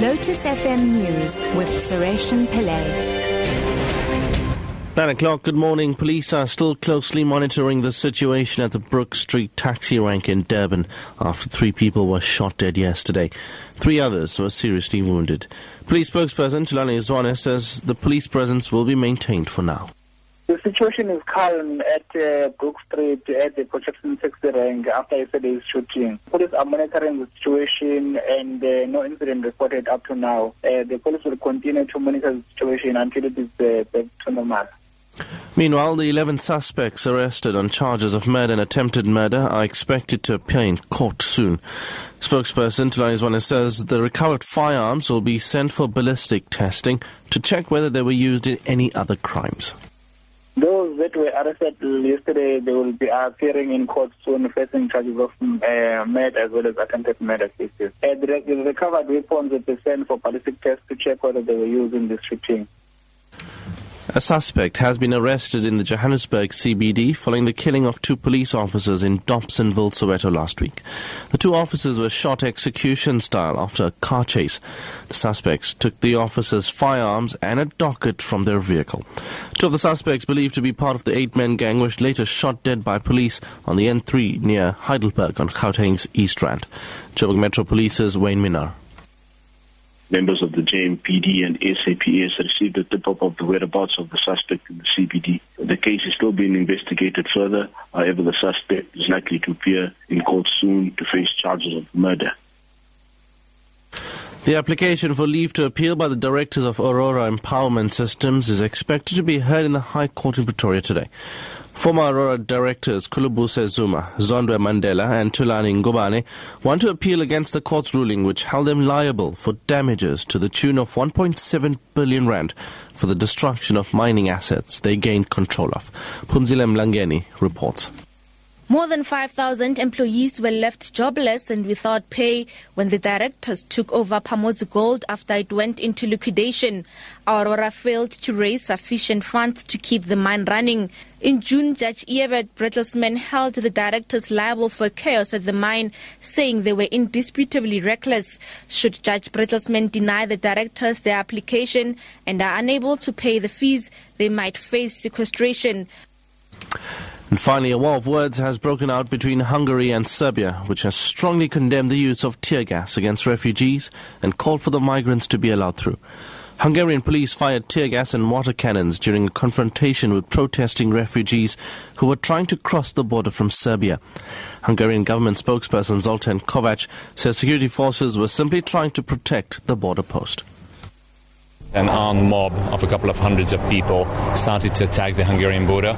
Lotus FM News with Sureshan Pillay. Nine o'clock, good morning. Police are still closely monitoring the situation at the Brook Street taxi rank in Durban after three people were shot dead yesterday. Three others were seriously wounded. Police spokesperson Thulani Zwane says the police presence will be maintained for now. The situation is calm at uh, Brook Street at the protection taxi rank after yesterday's shooting. Police are monitoring the situation and uh, no incident reported up to now. Uh, the police will continue to monitor the situation until it is uh, back to normal. Meanwhile, the 11 suspects arrested on charges of murder and attempted murder are expected to appear in court soon. Spokesperson Thulani Zwane says the recovered firearms will be sent for ballistic testing to check whether they were used in any other crimes. That were arrested yesterday, they will be appearing in court soon facing charges of uh, murder as well as attempted murder cases. Uh, the, recovered weapons be sent for ballistic tests to check whether they were used in the shooting. A suspect has been arrested in the Johannesburg CBD following the killing of two police officers in Dobsonville, Soweto last week. The two officers were shot execution style after a car chase. The suspects took the officers' firearms and a docket from their vehicle. Two of the suspects believed to be part of the eight-man gang were later shot dead by police on the N3 near Heidelberg on Gauteng's East Rand. Joburg Metro Police's Wayne Minnaar members of the JMPD and SAPS received a tip-off of the whereabouts of the suspect in the CBD. The case is still being investigated further. However, the suspect is likely to appear in court soon to face charges of murder. The application for leave to appeal by the directors of Aurora Empowerment Systems is expected to be heard in the High Court in Pretoria today. Former Aurora directors Khulubuse Zuma, Zondwa Mandela and Thulani Ngubane want to appeal against the court's ruling which held them liable for damages to the tune of 1.7 billion rand for the destruction of mining assets they gained control of. Phumzile Mlangeni reports. More than 5,000 employees were left jobless and without pay when the directors took over Pamodzi Gold after it went into liquidation. Aurora failed to raise sufficient funds to keep the mine running. In June, Judge Ebert Bertelsmann held the directors liable for chaos at the mine, saying they were indisputably reckless. Should Judge Bertelsmann deny the directors their application and are unable to pay the fees, they might face sequestration. And finally, a war of words has broken out between Hungary and Serbia, which has strongly condemned the use of tear gas against refugees and called for the migrants to be allowed through. Hungarian police fired tear gas and water cannons during a confrontation with protesting refugees who were trying to cross the border from Serbia. Hungarian government spokesperson Zoltan Kovacs says security forces were simply trying to protect the border post. An armed mob of a couple of hundreds of people started to attack the Hungarian border,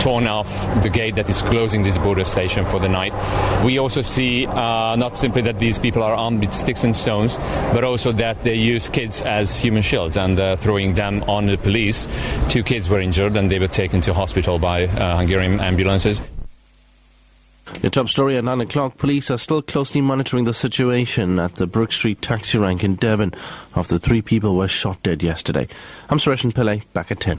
torn off the gate that is closing this border station for the night. We also see uh, not simply that these people are armed with sticks and stones, but also that they use kids as human shields and uh, throwing them on the police. Two kids were injured and they were taken to hospital by uh, Hungarian ambulances. Your top story at 9 o'clock. Police are still closely monitoring the situation at the Brook Street taxi rank in Durban after three people were shot dead yesterday. I'm Suresh Pillay, back at 10.